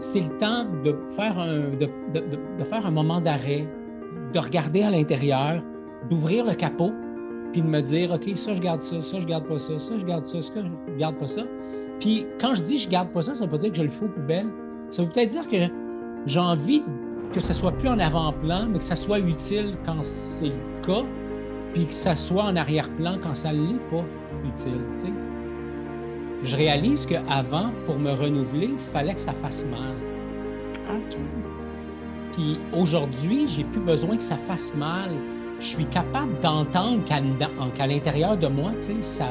c'est le temps de faire un, de, faire un moment d'arrêt, de regarder à l'intérieur, d'ouvrir le capot, puis de me dire, OK, ça, je garde ça, ça, je garde pas ça, ça, je garde ça, ça, je garde pas ça. Puis quand je dis je garde pas ça, ça veut pas dire que je le fous aux poubelles. Ça veut peut-être dire que j'ai envie que ça soit plus en avant-plan, mais que ça soit utile quand c'est le cas, puis que ça soit en arrière-plan quand ça ne l'est pas utile. Je réalise qu'avant, pour me renouveler, il fallait que ça fasse mal. OK. Puis aujourd'hui, j'ai plus besoin que ça fasse mal. Je suis capable d'entendre qu'à l'intérieur de moi, ça,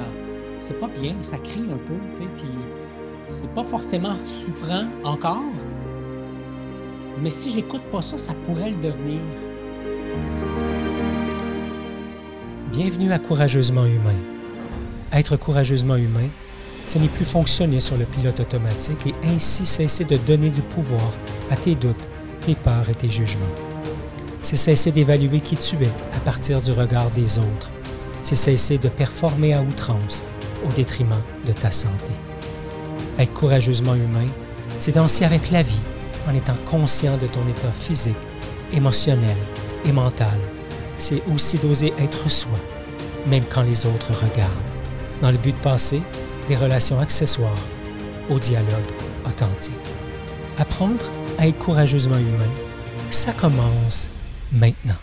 c'est pas bien, ça crie un peu, puis c'est pas forcément souffrant encore, mais si j'écoute pas ça, ça pourrait le devenir. Bienvenue à Courageusement Humain. Être courageusement humain, ce n'est plus fonctionner sur le pilote automatique et ainsi cesser de donner du pouvoir à tes doutes, tes peurs et tes jugements. C'est cesser d'évaluer qui tu es à partir du regard des autres. C'est cesser de performer à outrance au détriment de ta santé. Être courageusement humain, c'est danser avec la vie en étant conscient de ton état physique, émotionnel et mental. C'est aussi d'oser être soi, même quand les autres regardent, dans le but de passer des relations accessoires au dialogue authentique. Apprendre à être courageusement humain, ça commence maintenant.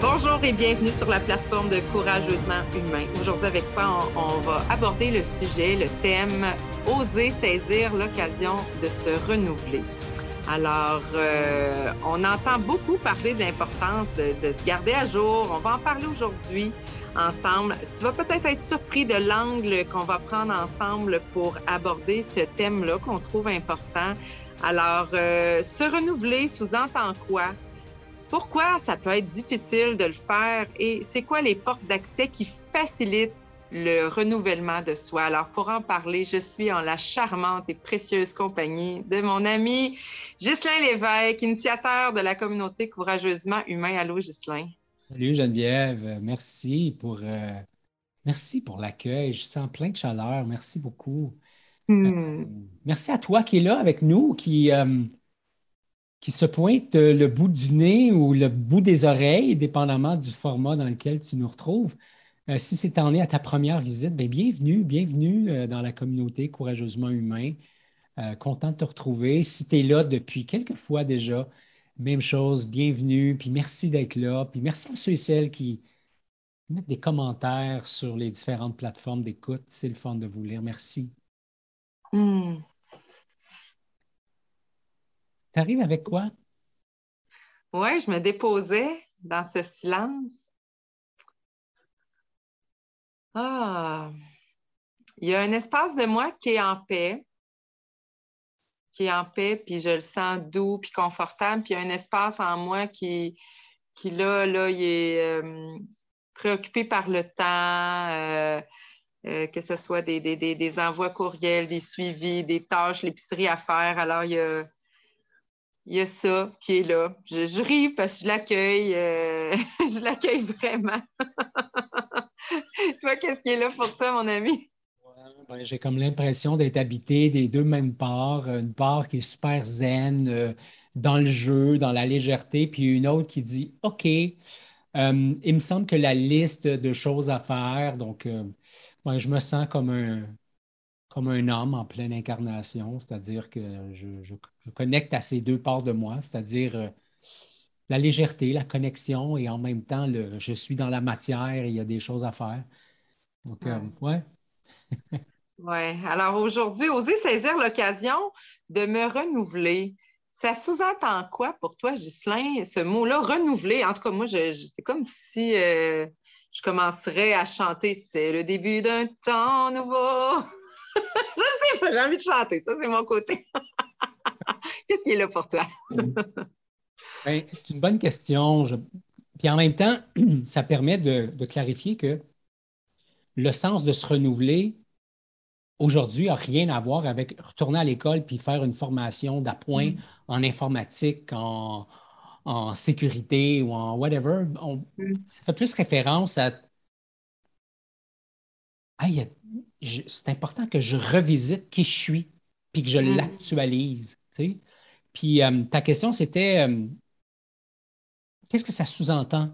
Bonjour et bienvenue sur la plateforme de Courageusement Humain. Aujourd'hui avec toi, on, va aborder le sujet, le thème Oser saisir l'occasion de se renouveler. Alors, euh, on entend beaucoup parler de l'importance de, se garder à jour. On va en parler aujourd'hui ensemble. Tu vas peut-être être surpris de l'angle qu'on va prendre ensemble pour aborder ce thème-là qu'on trouve important. Alors, euh, se renouveler sous-entend quoi? Pourquoi ça peut être difficile de le faire? Et c'est quoi les portes d'accès qui facilitent le renouvellement de soi. Alors, pour en parler, je suis en la charmante et précieuse compagnie de mon ami Ghislain Lévesque, initiateur de la communauté Courageusement Humain. Allô, Ghislain. Salut, Geneviève. Merci pour, euh, merci pour l'accueil. Je sens plein de chaleur. Merci beaucoup. Hmm. Euh, merci à toi qui es là avec nous, qui, euh, qui se pointe le bout du nez ou le bout des oreilles, dépendamment du format dans lequel tu nous retrouves. Euh, si c'est en est à ta première visite, bien, bienvenue, bienvenue euh, dans la communauté Courageusement Humain. content de te retrouver. Si tu es là depuis quelques fois déjà, même chose, bienvenue, puis merci d'être là, puis merci à ceux et celles qui mettent des commentaires sur les différentes plateformes d'écoute. C'est le fun de vous lire. Merci. Hmm. Tu arrives avec quoi? Oui, je me déposais dans ce silence. Ah, il y a un espace de moi qui est en paix, qui est en paix, puis je le sens doux, puis confortable, puis il y a un espace en moi qui, qui là, là, il est euh, préoccupé par le temps, euh, euh, que ce soit des, des, envois courriels, des suivis, des tâches, l'épicerie à faire. Alors, il y a il y a ça qui est là. Je, ris parce que je l'accueille. Je l'accueille vraiment. toi, qu'est-ce qui est là pour toi, mon ami? Ben, j'ai comme l'impression d'être habité des deux mêmes parts. Une part qui est super zen, euh, dans le jeu, dans la légèreté, puis une autre qui dit OK, euh, il me semble que la liste de choses à faire, donc je me sens comme un, comme un homme en pleine incarnation, c'est-à-dire que je, connecte à ces deux parts de moi, c'est-à-dire euh, la légèreté, la connexion et en même temps, le, je suis dans la matière et il y a des choses à faire. Donc, euh, ouais. ouais. Alors aujourd'hui, oser saisir l'occasion de me renouveler. Ça sous-entend quoi pour toi, Ghislain, ce mot-là, renouveler? En tout cas, moi, c'est comme si euh, je commencerais à chanter. C'est le début d'un temps nouveau. je sais pas, j'ai envie de chanter. Ça, c'est mon côté. Qu'est-ce qui est là pour toi? Ben, c'est une bonne question. Puis en même temps, ça permet de, clarifier que le sens de se renouveler aujourd'hui n'a rien à voir avec retourner à l'école puis faire une formation d'appoint mm. en informatique, en, sécurité ou en whatever. Mm. Ça fait plus référence à. Ah, c'est important que je revisite qui je suis, puis que je mm. l'actualise. Puis euh, ta question, c'était euh, qu'est-ce que ça sous-entend?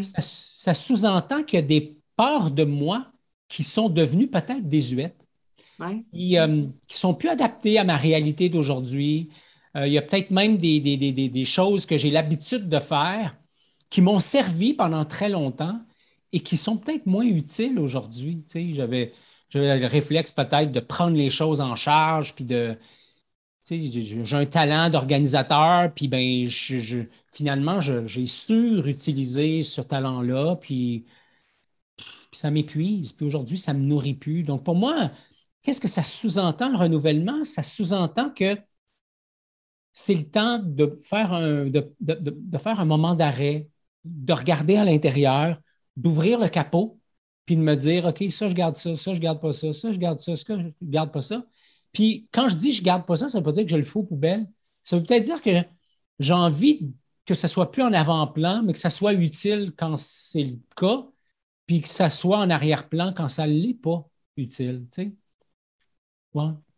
Ça, sous-entend qu'il y a des parts de moi qui sont devenues peut-être désuètes, qui ne sont plus adaptées à ma réalité d'aujourd'hui. il y a peut-être même des, des choses que j'ai l'habitude de faire qui m'ont servi pendant très longtemps et qui sont peut-être moins utiles aujourd'hui. J'avais, j'avais le réflexe peut-être de prendre les choses en charge, puis de. J'ai un talent d'organisateur, puis ben, je, finalement, j'ai surutilisé ce talent-là, puis, ça m'épuise. Puis aujourd'hui, ça ne me nourrit plus. Donc, pour moi, qu'est-ce que ça sous-entend le renouvellement? Ça sous-entend que c'est le temps de faire un, de faire un moment d'arrêt, de regarder à l'intérieur, d'ouvrir le capot, puis de me dire, OK, ça, je garde ça, ça, je garde pas ça, ça, je garde ça, ça, je garde pas ça. Puis quand je dis je garde pas ça, ça veut pas dire que je le fous aux poubelles. Ça veut peut-être dire que j'ai envie que ça soit plus en avant-plan, mais que ça soit utile quand c'est le cas, puis que ça soit en arrière-plan quand ça ne l'est pas utile. Tu sais?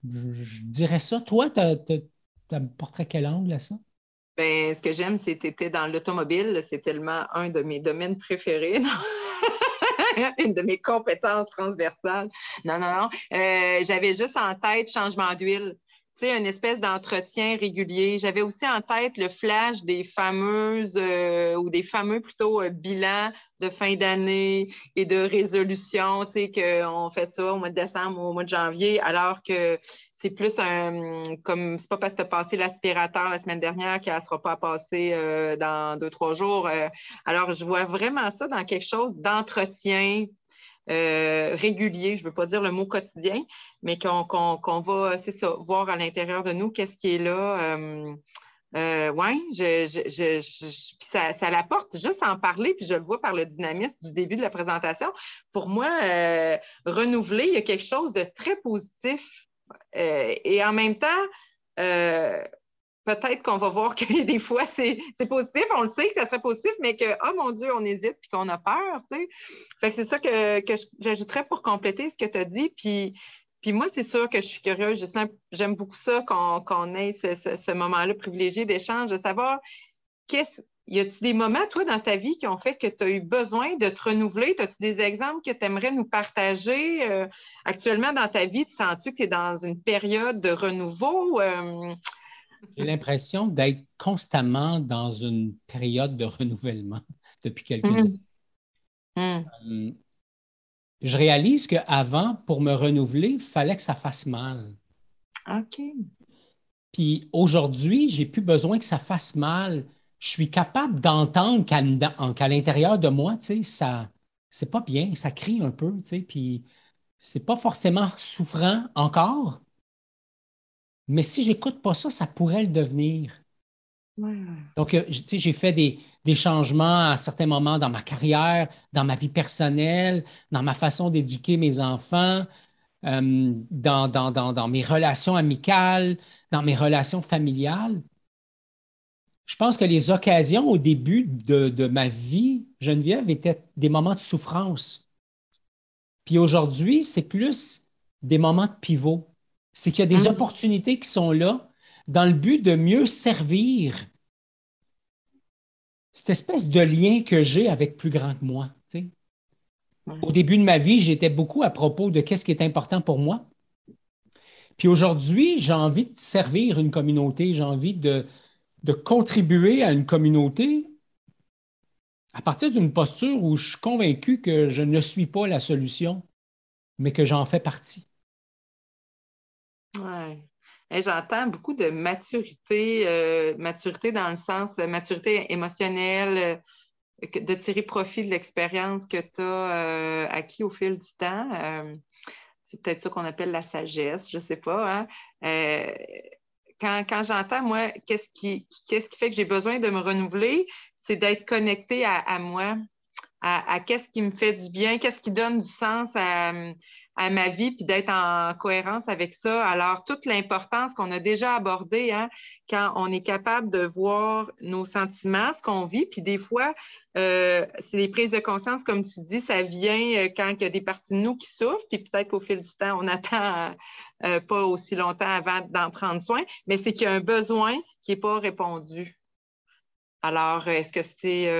je, dirais ça. Toi, tu apporterais quel angle à ça? Ben, ce que j'aime, c'est que tu étais dans l'automobile. C'est tellement un de mes domaines préférés. Une de mes compétences transversales. Non, non, non. Euh, j'avais juste en tête changement d'huile. Sais, une espèce d'entretien régulier. J'avais aussi en tête le flash des fameuses euh, ou des fameux plutôt euh, bilans de fin d'année et de résolution, tu sais, qu'on fait ça au mois de décembre ou au mois de janvier, alors que c'est plus un comme c'est pas parce que tu as passé l'aspirateur la semaine dernière qu'elle ne sera pas passée euh, dans deux, trois jours. Alors, je vois vraiment ça dans quelque chose d'entretien euh, régulier, je ne veux pas dire le mot quotidien, mais qu'on va, c'est ça, voir à l'intérieur de nous qu'est-ce qui est là. oui, je, ça, ça l'apporte juste à en parler, puis je le vois par le dynamisme du début de la présentation. Pour moi, renouveler, il y a quelque chose de très positif euh, et en même temps, euh, peut-être qu'on va voir que des fois, c'est positif, on le sait que ça serait positif, mais que, oh mon Dieu, on hésite puis qu'on a peur, tu sais. Fait que c'est ça que, j'ajouterais pour compléter ce que tu as dit. Puis, puis moi, c'est sûr que je suis curieuse. J'aime beaucoup ça qu'on ait ce, ce moment-là privilégié d'échange, de savoir qu'est-ce y a-tu des moments, toi, dans ta vie qui ont fait que tu as eu besoin de te renouveler? As-tu des exemples que tu aimerais nous partager? Euh, actuellement, dans ta vie, tu sens-tu que tu es dans une période de renouveau? Euh? J'ai l'impression d'être constamment dans une période de renouvellement depuis quelques mmh. années. Mmh. Euh, je réalise qu'avant, pour me renouveler, il fallait que ça fasse mal. OK. Puis aujourd'hui, j'ai plus besoin que ça fasse mal je suis capable d'entendre qu'à, l'intérieur de moi, tu sais, ça, c'est pas bien, ça crie un peu, tu sais, puis c'est pas forcément souffrant encore, mais si j'écoute pas ça, ça pourrait le devenir. Donc, euh, tu sais, j'ai fait des, changements à certains moments dans ma carrière, dans ma vie personnelle, dans ma façon d'éduquer mes enfants, euh, dans, dans, mes relations amicales, dans mes relations familiales je pense que les occasions au début de, ma vie, Geneviève, étaient des moments de souffrance. Puis aujourd'hui, c'est plus des moments de pivot. C'est qu'il y a des mmh. opportunités qui sont là dans le but de mieux servir cette espèce de lien que j'ai avec plus grand que moi. Au début de ma vie, j'étais beaucoup à propos de qu'est-ce qui est important pour moi. Puis aujourd'hui, j'ai envie de servir une communauté, j'ai envie de, de contribuer à une communauté à partir d'une posture où je suis convaincu que je ne suis pas la solution, mais que j'en fais partie. Oui. J'entends beaucoup de maturité, euh, maturité dans le sens de maturité émotionnelle, euh, de tirer profit de l'expérience que tu as euh, acquis au fil du temps. c'est peut-être ça qu'on appelle la sagesse, je ne sais pas. Hein? quand, j'entends, moi, qu'est-ce qui, qui fait que j'ai besoin de me renouveler, c'est d'être connecté à, moi, à, qu'est-ce qui me fait du bien, qu'est-ce qui donne du sens à, ma vie, puis d'être en cohérence avec ça. Alors, toute l'importance qu'on a déjà abordée, hein, quand on est capable de voir nos sentiments, ce qu'on vit, puis des fois, euh, c'est les prises de conscience, comme tu dis, ça vient euh, quand il y a des parties de nous qui souffrent, puis peut-être qu'au fil du temps, on attend euh, pas aussi longtemps avant d'en prendre soin, mais c'est qu'il y a un besoin qui n'est pas répondu. Alors, est-ce que c'est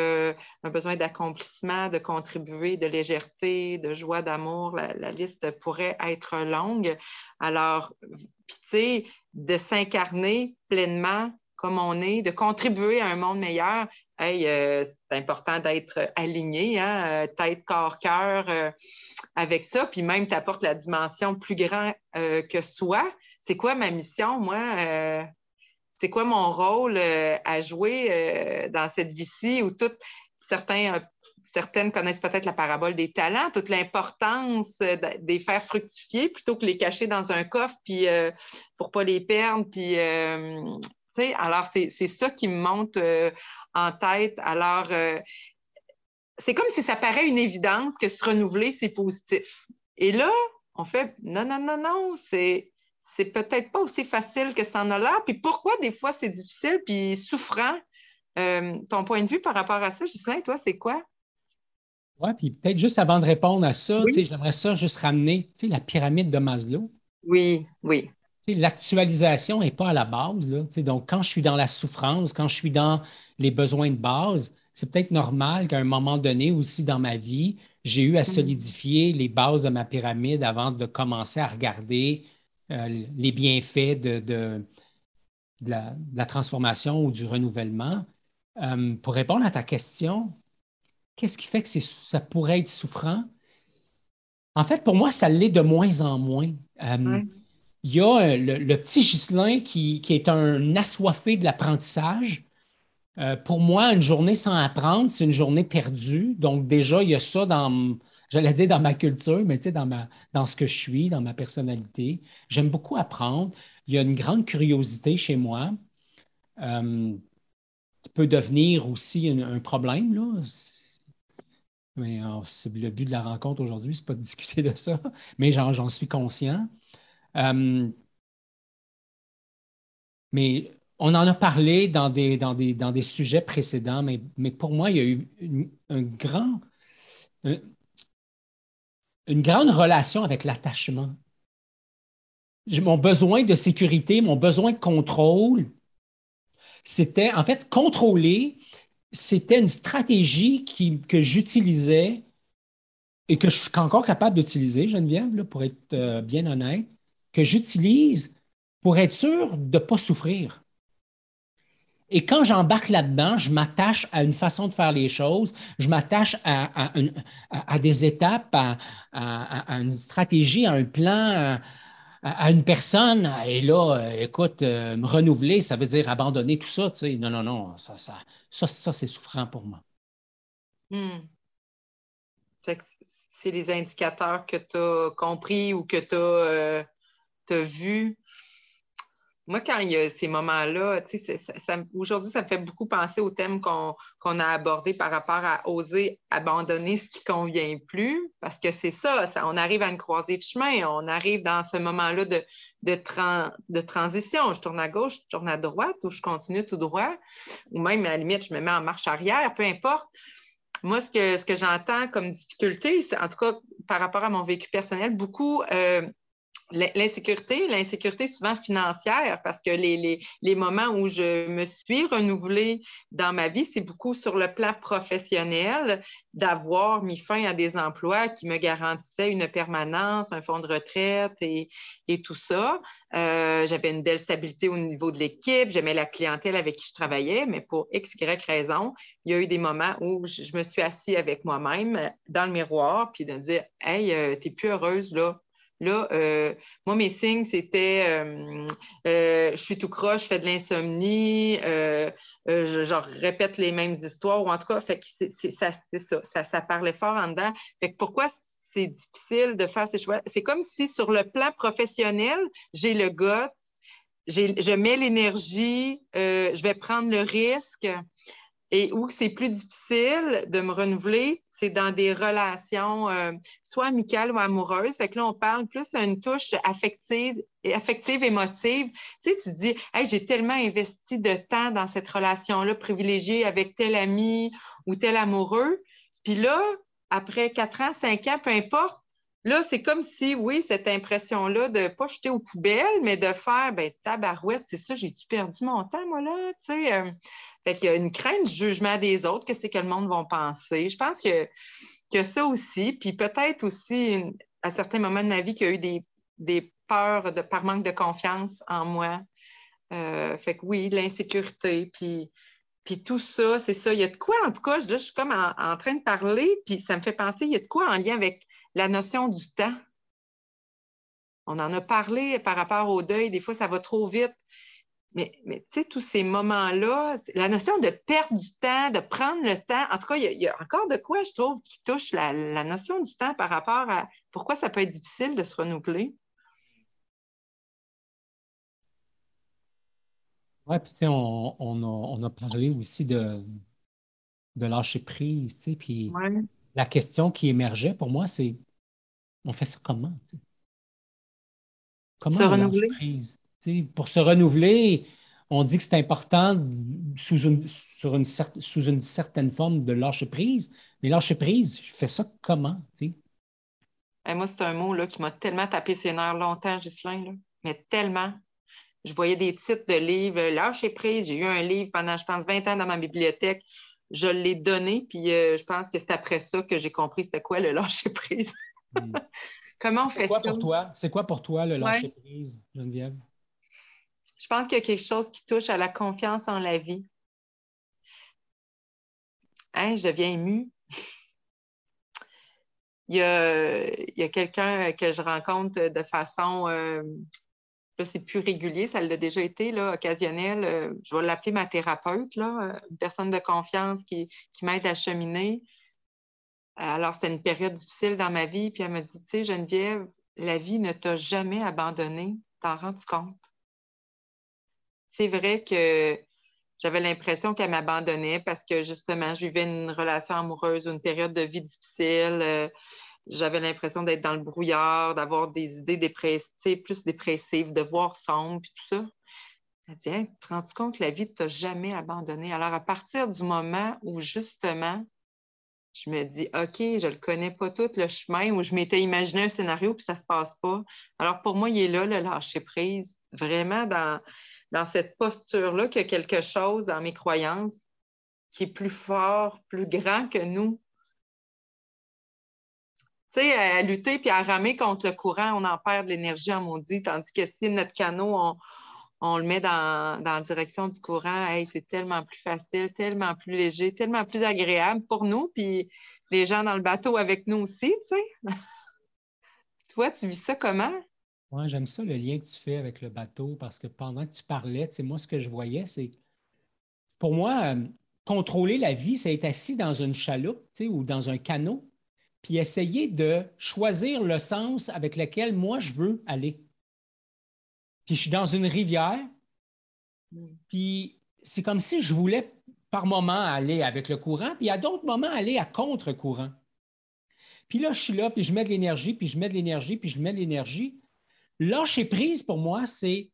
un besoin d'accomplissement, de contribuer, de légèreté, de joie, d'amour? La, liste pourrait être longue. Alors, puis tu sais, de s'incarner pleinement comme on est, de contribuer à un monde meilleur, hey, euh, c'est important d'être aligné, hein, euh, tête, corps, cœur euh, avec ça. Puis même, tu apportes la dimension plus grande que soi. C'est quoi ma mission, moi? C'est quoi mon rôle à jouer dans cette vie-ci où toutes certains certaines connaissent peut-être la parabole des talents, toute l'importance de, faire fructifier plutôt que les cacher dans un coffre puis, pour ne pas les perdre. Alors, c'est ça qui me monte euh, en tête. Alors, euh, c'est comme si ça paraît une évidence que se renouveler, c'est positif. Et là, on fait non, non, non, non, c'est c'est peut-être pas aussi facile que ça en a l'air. Puis pourquoi des fois c'est difficile puis souffrant? Euh, ton point de vue par rapport à ça, Ghislain, toi, c'est quoi? Oui, puis peut-être juste avant de répondre à ça, j'aimerais ça juste ramener la pyramide de Maslow. Oui, oui. L'actualisation n'est pas à la base. donc, quand je suis dans la souffrance, quand je suis dans les besoins de base, c'est peut-être normal qu'à un moment donné aussi dans ma vie, j'ai eu à mm. solidifier les bases de ma pyramide avant de commencer à regarder euh, les bienfaits de, la, transformation ou du renouvellement. Euh, pour répondre à ta question, qu'est-ce qui fait que ça pourrait être souffrant? En fait, pour moi, ça l'est de moins en moins. Euh, il y a le, petit Ghislain qui, est un assoiffé de l'apprentissage. Pour moi, une journée sans apprendre, c'est une journée perdue. Donc, déjà, il y a ça dans, j'allais dire dans ma culture, mais tu sais, dans, ma, dans ce que je suis, dans ma personnalité. J'aime beaucoup apprendre. Il y a une grande curiosité chez moi euh, qui peut devenir aussi un, problème. Là. Mais le but de la rencontre aujourd'hui, c'est pas de discuter de ça, mais j'en suis conscient. Euh, mais on en a parlé dans des, dans des, dans des sujets précédents, mais, mais pour moi, il y a eu un grand, une grande relation avec l'attachement. Mon besoin de sécurité, mon besoin de contrôle, c'était, en fait, contrôler, c'était une stratégie que j'utilisais et que je suis encore capable d'utiliser, Geneviève, là, pour être euh, bien honnête, que j'utilise pour être sûr de ne pas souffrir. Et quand j'embarque là-dedans, je m'attache à une façon de faire les choses, je m'attache à, des étapes, à, une stratégie, à un plan, à, une personne. Et là, écoute, euh, me renouveler, ça veut dire abandonner tout ça. Tu sais. Non, non, non, ça, ça, ça, c'est souffrant pour moi. Hmm. c'est les indicateurs que tu as compris ou que tu as. Euh, as vu. Moi, quand il y a ces moments-là, aujourd'hui, ça me fait beaucoup penser au thème qu'on a abordé par rapport à oser abandonner ce qui ne convient plus, parce que c'est ça, on arrive à une croisée de chemin, on arrive dans ce moment-là de, de, transition. Je tourne à gauche, je tourne à droite, ou je continue tout droit, ou même à la limite, je me mets en marche arrière, peu importe. Moi, ce que, ce que j'entends comme difficulté, en tout cas par rapport à mon vécu personnel, beaucoup euh, L'insécurité, l'insécurité souvent financière, parce que les, les, moments où je me suis renouvelée dans ma vie, c'est beaucoup sur le plan professionnel, d'avoir mis fin à des emplois qui me garantissaient une permanence, un fonds de retraite et, et tout ça. Euh, j'avais une belle stabilité au niveau de l'équipe, j'aimais la clientèle avec qui je travaillais, mais pour X, Y raison, il y a eu des moments où je, me suis assise avec moi-même dans le miroir, puis de dire Hey, euh, t'es plus heureuse là Là, euh, moi, mes signes, c'était euh, euh, je suis tout croche, je fais de l'insomnie, je, répète les mêmes histoires, ou en tout cas, fait c'est, ça, ça, ça, parlait fort en dedans. Pourquoi c'est difficile de faire ces choix? C'est comme si sur le plan professionnel, j'ai le goût, je mets l'énergie, je vais prendre le risque et où c'est plus difficile de me renouveler, c'est dans des relations euh, soit amicales ou amoureuses. Fait que là, on parle plus d'une touche affective, affective, émotive. Tu sais, tu dis, hey, j'ai tellement investi de temps dans cette relation-là privilégiée avec tel ami ou tel amoureux. Puis là, après quatre ans, cinq ans, peu importe, Là, c'est comme si, oui, cette impression-là de ne pas jeter aux poubelles, mais de faire, ben, tabarouette, c'est ça, j'ai-tu perdu mon temps, moi, là? Tu sais, euh, fait qu'il y a une crainte du jugement des autres, que c'est que le monde va penser. Je pense que, que ça aussi, puis peut-être aussi, à certains moments de ma vie, qu'il y a eu des, peurs de, par manque de confiance en moi. Euh, fait que oui, l'insécurité, puis, puis tout ça, c'est ça. Il y a de quoi, en tout cas, là, je suis comme en, en train de parler, puis ça me fait penser, il y a de quoi en lien avec la notion du temps. On en a parlé par rapport au deuil, des fois ça va trop vite. Mais, mais tu sais, tous ces moments-là, la notion de perdre du temps, de prendre le temps, en tout cas, il y, a, encore de quoi, je trouve, qui touche la, notion du temps par rapport à pourquoi ça peut être difficile de se renouveler. Oui, puis tu sais, on, a, parlé aussi de, de lâcher prise, tu sais, puis la question qui émergeait pour moi, c'est on fait ça comment? Comment se renouveler? Prise? Pour se renouveler, on dit que c'est important sous une, sur une, sous une certaine forme de lâcher prise. Mais lâcher prise, je fais ça comment? moi, c'est un mot là, qui m'a tellement tapé ses nerfs longtemps, Ghislain, mais tellement. Je voyais des titres de livres, lâcher prise. J'ai eu un livre pendant, je pense, 20 ans dans ma bibliothèque je l'ai donné, puis euh, je pense que c'est après ça que j'ai compris c'était quoi le lâcher prise. Hmm. Comment on fait quoi ça? Pour toi? C'est quoi pour toi le lâcher prise, Geneviève? Je pense qu'il y a quelque chose qui touche à la confiance en la vie. Hein, je deviens émue. il y a, quelqu'un que je rencontre de façon euh, Là, c'est plus régulier, ça l'a déjà été, là, occasionnel. Euh, je vais l'appeler ma thérapeute, là, euh, une personne de confiance qui, m'aide à cheminer. Alors, c'était une période difficile dans ma vie, puis elle me dit, tu sais, Geneviève, la vie ne t'a jamais abandonné, t'en rends-tu compte? C'est vrai que j'avais l'impression qu'elle m'abandonnait parce que justement, je vivais une relation amoureuse ou une période de vie difficile. Euh, j'avais l'impression d'être dans le brouillard, d'avoir des idées dépressives, plus dépressives, de voir sombre, puis tout ça. Elle dit, tu te rends compte que la vie ne t'a jamais abandonné? Alors, à partir du moment où, justement, je me dis, OK, je ne le connais pas tout, le chemin, où je m'étais imaginé un scénario, puis ça ne se passe pas. Alors, pour moi, il est là, le lâcher-prise, vraiment dans, dans cette posture-là qu'il y a quelque chose dans mes croyances qui est plus fort, plus grand que nous, tu sais, à lutter puis à ramer contre le courant, on en perd de l'énergie en maudit. Tandis que si notre canot, on, le met dans, la direction du courant, c'est tellement plus facile, tellement plus léger, tellement plus agréable pour nous, puis les gens dans le bateau avec nous aussi, tu sais. Toi, tu vis ça comment? Oui, j'aime ça le lien que tu fais avec le bateau parce que pendant que tu parlais, tu sais, moi, ce que je voyais, c'est pour moi, euh, contrôler la vie, c'est être assis dans une chaloupe tu sais, ou dans un canot puis essayer de choisir le sens avec lequel moi je veux aller. Puis je suis dans une rivière, hmm. puis c'est comme si je voulais par moment aller avec le courant, puis à d'autres moments aller à contre-courant. Puis là, je suis là, puis je mets de l'énergie, puis je mets de l'énergie, puis je mets de l'énergie. Lâcher prise, pour moi, c'est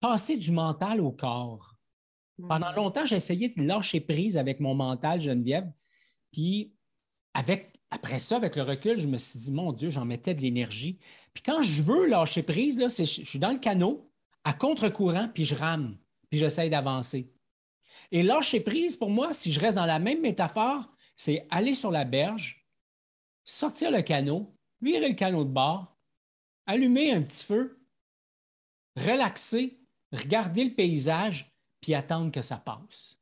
passer du mental au corps. Pendant hmm. longtemps, j'ai essayé de lâcher prise avec mon mental, Geneviève. Puis avec après ça, avec le recul, je me suis dit, mon Dieu, j'en mettais de l'énergie. Puis quand je veux lâcher prise, là, je suis dans le canot, à contre-courant, puis je rame, puis j'essaie d'avancer. Et lâcher prise, pour moi, si je reste dans la même métaphore, c'est aller sur la berge, sortir le canot, virer le canot de bord, allumer un petit feu, relaxer, regarder le paysage, puis attendre que ça passe.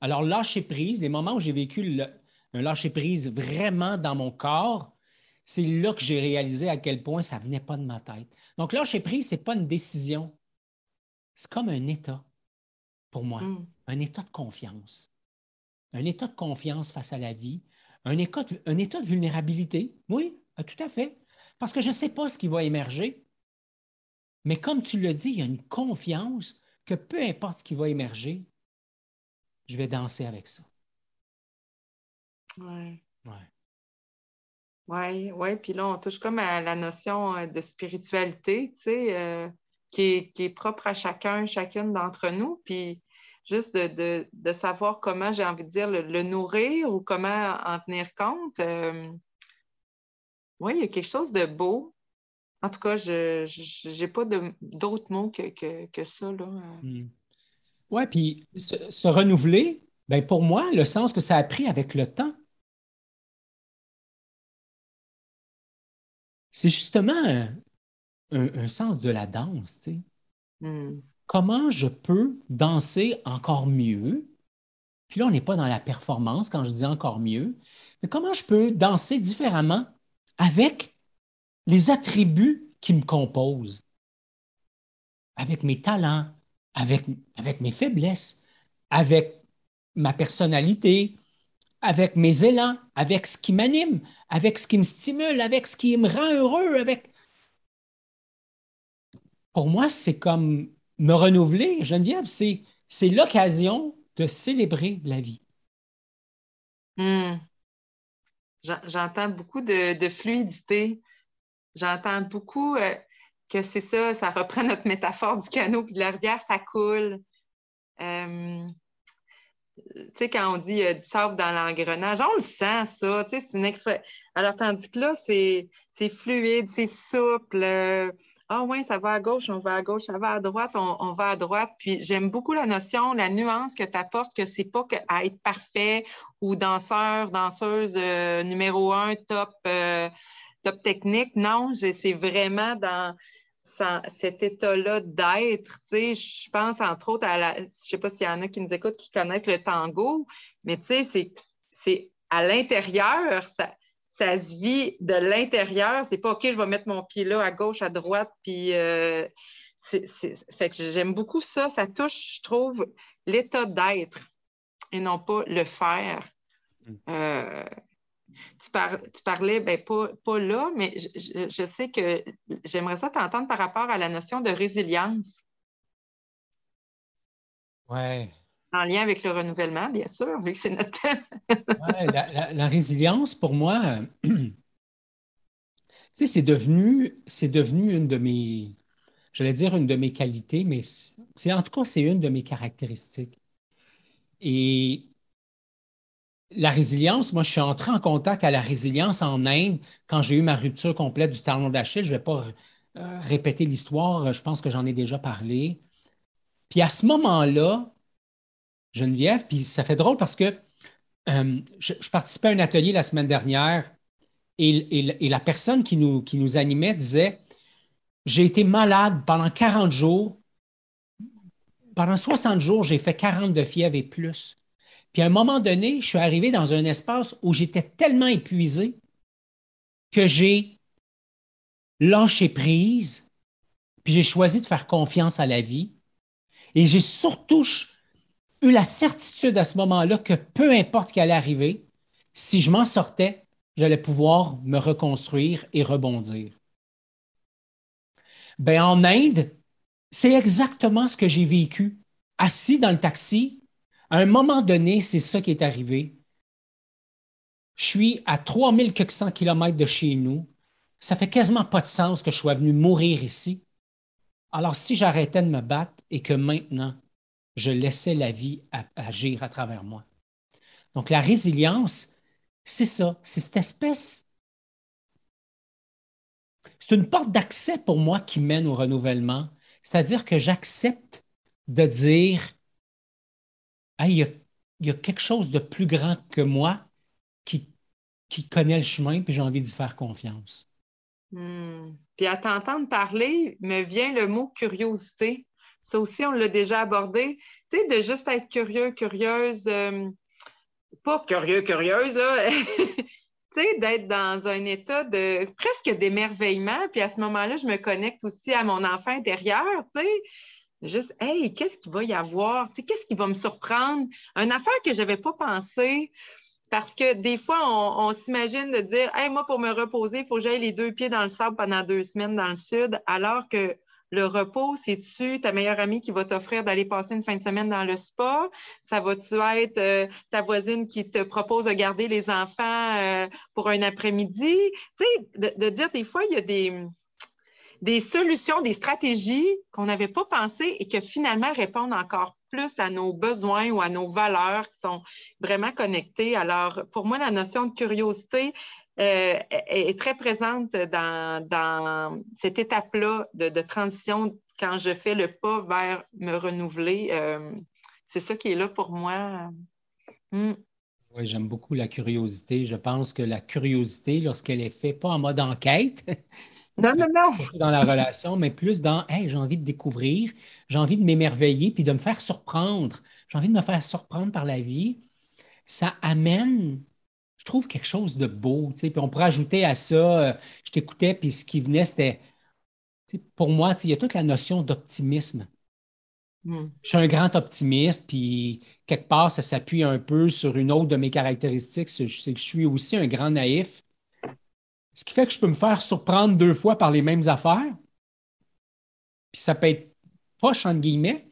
Alors, lâcher prise, les moments où j'ai vécu un lâcher prise vraiment dans mon corps, c'est là que j'ai réalisé à quel point ça ne venait pas de ma tête. Donc, lâcher prise, ce n'est pas une décision. C'est comme un état pour moi, hmm. un état de confiance. Un état de confiance face à la vie, un état de, un état de vulnérabilité. Oui, tout à fait. Parce que je ne sais pas ce qui va émerger. Mais comme tu le dis, il y a une confiance que peu importe ce qui va émerger, je vais danser avec ça. Ouais. Ouais. Oui, oui. Puis là, on touche comme à la notion euh, de spiritualité, tu sais, euh, qui, est, propre à chacun, chacune d'entre nous. Puis juste de, savoir comment, j'ai envie de dire, le, nourrir ou comment en tenir compte. Euh, oui, il y a quelque chose de beau. En tout cas, je n'ai pas d'autres mots que, que, ça. Hmm. Oui, puis se, renouveler, ben pour moi, le sens que ça a pris avec le temps, c'est justement un, sens de la danse. Tu sais. Hmm. Comment je peux danser encore mieux? Puis là, on n'est pas dans la performance quand je dis encore mieux, mais comment je peux danser différemment avec les attributs qui me composent, avec mes talents, avec, avec mes faiblesses, avec ma personnalité, avec mes élans, avec ce qui m'anime, avec ce qui me stimule, avec ce qui me rend heureux, avec... Pour moi, c'est comme me renouveler, Geneviève, c'est, c'est l'occasion de célébrer la vie. Hmm. J'entends beaucoup de, fluidité. J'entends beaucoup euh, que c'est ça, ça reprend notre métaphore du canot puis de la rivière, ça coule. Euh, tu sais, quand on dit euh, du sable dans l'engrenage, on le sent, ça. Tu sais, c'est une expression. Alors, tandis que là, c'est fluide, c'est souple. Ah ouais, ça va à gauche, on va à gauche, ça va à droite, on, va à droite. Puis j'aime beaucoup la notion, la nuance que tu apportes, que c'est pas à être parfait ou danseur, danseuse euh, numéro un, top, euh, top technique. Non, c'est vraiment dans cet état-là d'être. Je pense entre autres à la. Je sais pas s'il y en a qui nous écoutent qui connaissent le tango, mais c'est à l'intérieur, ça, ça se vit de l'intérieur. C'est pas OK, je vais mettre mon pied là, à gauche, à droite, puis. Euh, fait que j'aime beaucoup ça. Ça touche, je trouve, l'état d'être et non pas le faire. Mm. Euh, tu, parlais, ben, pas, là, mais je, sais que j'aimerais ça t'entendre par rapport à la notion de résilience. Oui. En lien avec le renouvellement, bien sûr, vu que c'est notre thème. la, résilience, pour moi, c'est devenu, devenu une de mes, j'allais dire une de mes qualités, mais en tout cas, c'est une de mes caractéristiques. Et la résilience, moi, je suis entré en contact à la résilience en Inde quand j'ai eu ma rupture complète du talon d'Achille. Je ne vais pas euh, répéter l'histoire, je pense que j'en ai déjà parlé. Puis à ce moment-là, Geneviève, puis ça fait drôle parce que euh, je, participais à un atelier la semaine dernière et, la personne qui nous, animait disait J'ai été malade pendant 40 jours. Pendant 60 jours, j'ai fait 40 de fièvre et plus. Puis à un moment donné, je suis arrivé dans un espace où j'étais tellement épuisé que j'ai lâché prise, puis j'ai choisi de faire confiance à la vie. Et j'ai surtout eu la certitude à ce moment-là que peu importe ce qui allait arriver, si je m'en sortais, j'allais pouvoir me reconstruire et rebondir. Ben, en Inde, c'est exactement ce que j'ai vécu. Assis dans le taxi, à un moment donné, c'est ça qui est arrivé. Je suis à 3400 km de chez nous. Ça fait quasiment pas de sens que je sois venu mourir ici. Alors, si j'arrêtais de me battre et que maintenant, je laissais la vie agir à travers moi. Donc, la résilience, c'est ça, c'est cette espèce. C'est une porte d'accès pour moi qui mène au renouvellement. C'est-à-dire que j'accepte de dire il, y a, quelque chose de plus grand que moi qui, qui connaît le chemin, puis j'ai envie d'y faire confiance. Hmm. Puis à t'entendre parler, me vient le mot curiosité. Ça aussi, on l'a déjà abordé. Tu sais, de juste être curieux, curieuse, euh, pas curieux, curieuse, là. tu sais, d'être dans un état de presque d'émerveillement. Puis à ce moment-là, je me connecte aussi à mon enfant intérieur, tu sais. Juste, hey, qu'est-ce qu'il va y avoir? qu'est-ce qui va me surprendre? Une affaire que je n'avais pas pensé. Parce que des fois, on, s'imagine de dire, hey, moi, pour me reposer, il faut que j'aille les deux pieds dans le sable pendant deux semaines dans le sud, alors que le repos, c'est-tu ta meilleure amie qui va t'offrir d'aller passer une fin de semaine dans le spa? Ça va-tu être euh, ta voisine qui te propose de garder les enfants euh, pour un après-midi? Tu sais, de, dire des fois, il y a des, des solutions, des stratégies qu'on n'avait pas pensées et que finalement répondent encore plus à nos besoins ou à nos valeurs qui sont vraiment connectées. Alors, pour moi, la notion de curiosité, euh, est très présente dans, cette étape-là de, transition quand je fais le pas vers me renouveler. Euh, c'est ça qui est là pour moi. Hmm. Oui, j'aime beaucoup la curiosité. Je pense que la curiosité, lorsqu'elle est faite pas en mode enquête, non, non, non. dans la relation, mais plus dans Hey, j'ai envie de découvrir, j'ai envie de m'émerveiller puis de me faire surprendre. J'ai envie de me faire surprendre par la vie. Ça amène je trouve quelque chose de beau. Puis on pourrait ajouter à ça, euh, je t'écoutais, puis ce qui venait, c'était, pour moi, il y a toute la notion d'optimisme. Hmm. Je suis un grand optimiste, puis quelque part, ça s'appuie un peu sur une autre de mes caractéristiques, c'est que je suis aussi un grand naïf. Ce qui fait que je peux me faire surprendre deux fois par les mêmes affaires. Puis ça peut être poche, entre guillemets.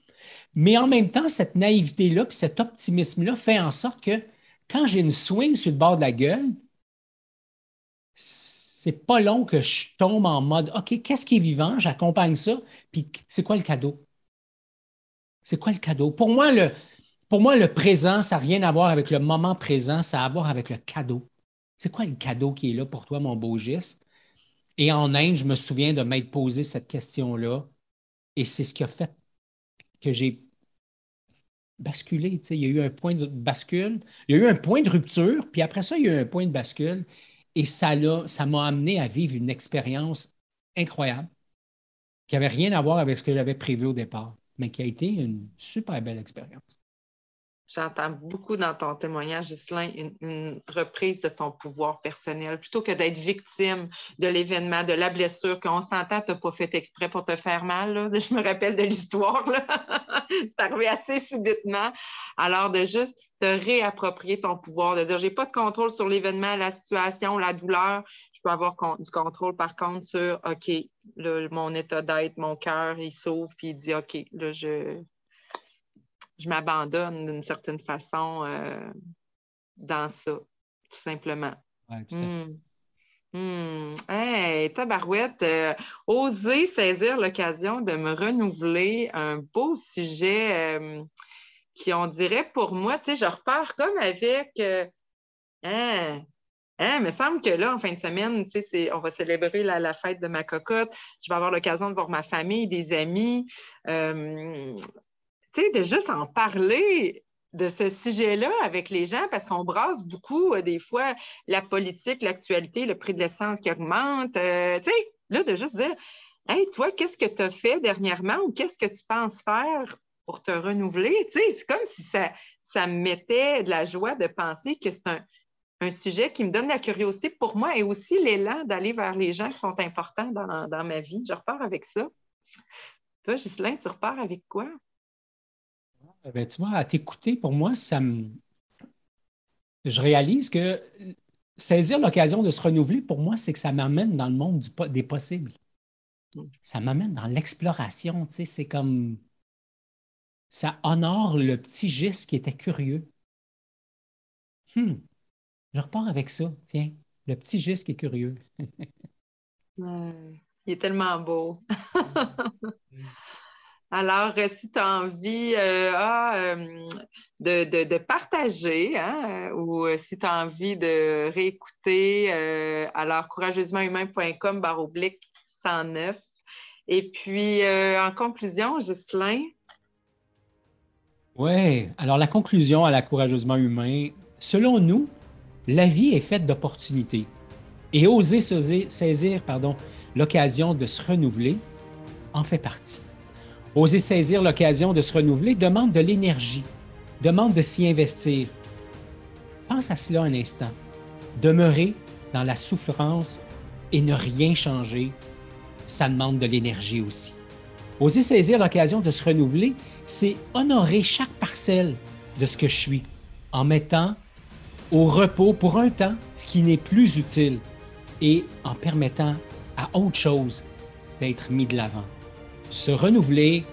Mais en même temps, cette naïveté-là, puis cet optimisme-là fait en sorte que quand j'ai une swing sur le bord de la gueule, c'est pas long que je tombe en mode OK, qu'est-ce qui est vivant? J'accompagne ça. Puis c'est quoi le cadeau? C'est quoi le cadeau? Pour moi, le, pour moi, le présent, ça n'a rien à voir avec le moment présent, ça a à voir avec le cadeau. C'est quoi le cadeau qui est là pour toi, mon beau geste? Et en Inde, je me souviens de m'être posé cette question-là. Et c'est ce qui a fait que j'ai basculer. Il y a eu un point de bascule, il y a eu un point de rupture, puis après ça, il y a eu un point de bascule. Et ça ça m'a amené à vivre une expérience incroyable qui n'avait rien à voir avec ce que j'avais prévu au départ, mais qui a été une super belle expérience. J'entends beaucoup dans ton témoignage, Ghislain, une, reprise de ton pouvoir personnel, plutôt que d'être victime de l'événement, de la blessure qu'on s'entend, tu n'as pas fait exprès pour te faire mal. Je me rappelle de l'histoire. C'est arrivé assez subitement. Alors, de juste te réapproprier ton pouvoir, de dire, j'ai pas de contrôle sur l'événement, la situation, la douleur. Je peux avoir du contrôle, par contre, sur, OK, mon état d'être, mon cœur, il s'ouvre, puis il dit, OK, là, je je m'abandonne d'une certaine façon euh, dans ça, tout simplement. Ouais, tout hmm. Hmm. Hey, tabarouette, euh, oser saisir l'occasion de me renouveler, un beau sujet euh, qui, on dirait pour moi, tu sais, je repars comme avec. Hein, hein, il me semble que là, en fin de semaine, tu sais, on va célébrer la, fête de ma cocotte. Je vais avoir l'occasion de voir ma famille, des amis tu sais, de juste en parler de ce sujet-là avec les gens parce qu'on brasse beaucoup euh, des fois la politique, l'actualité, le prix de l'essence qui augmente. Euh, tu sais, là, de juste dire Hey, toi, qu'est-ce que tu as fait dernièrement ou qu'est-ce que tu penses faire pour te renouveler? Tu sais, c'est comme si ça, ça me mettait de la joie de penser que c'est un, un, sujet qui me donne la curiosité pour moi et aussi l'élan d'aller vers les gens qui sont importants dans, dans ma vie. Je repars avec ça. Toi, Ghislain, tu repars avec quoi? Eh ben, tu vois, à t'écouter, pour moi, ça me. Je réalise que saisir l'occasion de se renouveler, pour moi, c'est que ça m'amène dans le monde des possibles. Ça m'amène dans l'exploration, tu sais, c'est comme. Ça honore le petit giste qui était curieux. Hmm. Je repars avec ça, tiens, le petit giste qui est curieux. il est tellement beau. Alors, euh, si tu as envie euh, ah, euh, de, partager hein, ou si tu as envie de réécouter, alors courageusementhumain.com barre oblique 109. Et puis, en conclusion, Ghislain? Oui, alors la conclusion à la Courageusement Humain, selon nous, la vie est faite d'opportunités. Et oser saisir l'occasion de se renouveler en fait partie. Oser saisir l'occasion de se renouveler demande de l'énergie, demande de s'y investir. Pense à cela un instant. Demeurer dans la souffrance et ne rien changer, ça demande de l'énergie aussi. Oser saisir l'occasion de se renouveler, c'est honorer chaque parcelle de ce que je suis en mettant au repos pour un temps ce qui n'est plus utile et en permettant à autre chose d'être mis de l'avant. Se renouveler,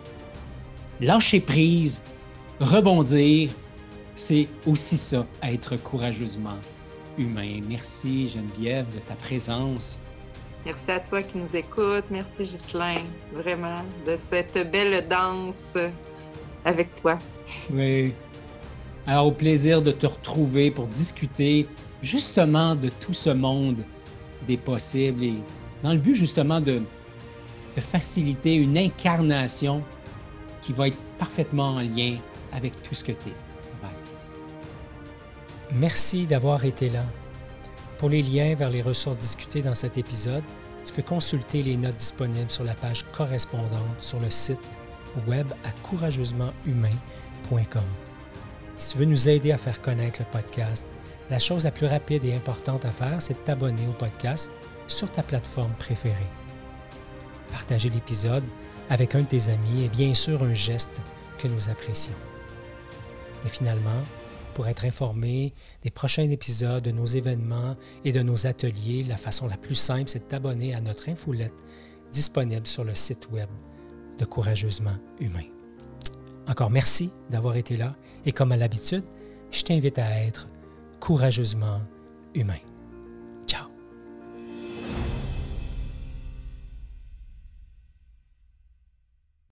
lâcher prise, rebondir, c'est aussi ça, être courageusement humain. Merci Geneviève de ta présence. Merci à toi qui nous écoutes. Merci Ghislain, vraiment, de cette belle danse avec toi. Oui. Alors, au plaisir de te retrouver pour discuter justement de tout ce monde des possibles et dans le but justement de, de faciliter une incarnation qui va être parfaitement en lien avec tout ce que tu es. Merci d'avoir été là. Pour les liens vers les ressources discutées dans cet épisode, tu peux consulter les notes disponibles sur la page correspondante sur le site web à courageusementhumain.com. Si tu veux nous aider à faire connaître le podcast, la chose la plus rapide et importante à faire, c'est de t'abonner au podcast sur ta plateforme préférée. Partager l'épisode avec un de tes amis est bien sûr un geste que nous apprécions. Et finalement, pour être informé des prochains épisodes, de nos événements et de nos ateliers, la façon la plus simple, c'est de t'abonner à notre infolette disponible sur le site web de Courageusement Humain. Encore merci d'avoir été là et comme à l'habitude, je t'invite à être courageusement humain.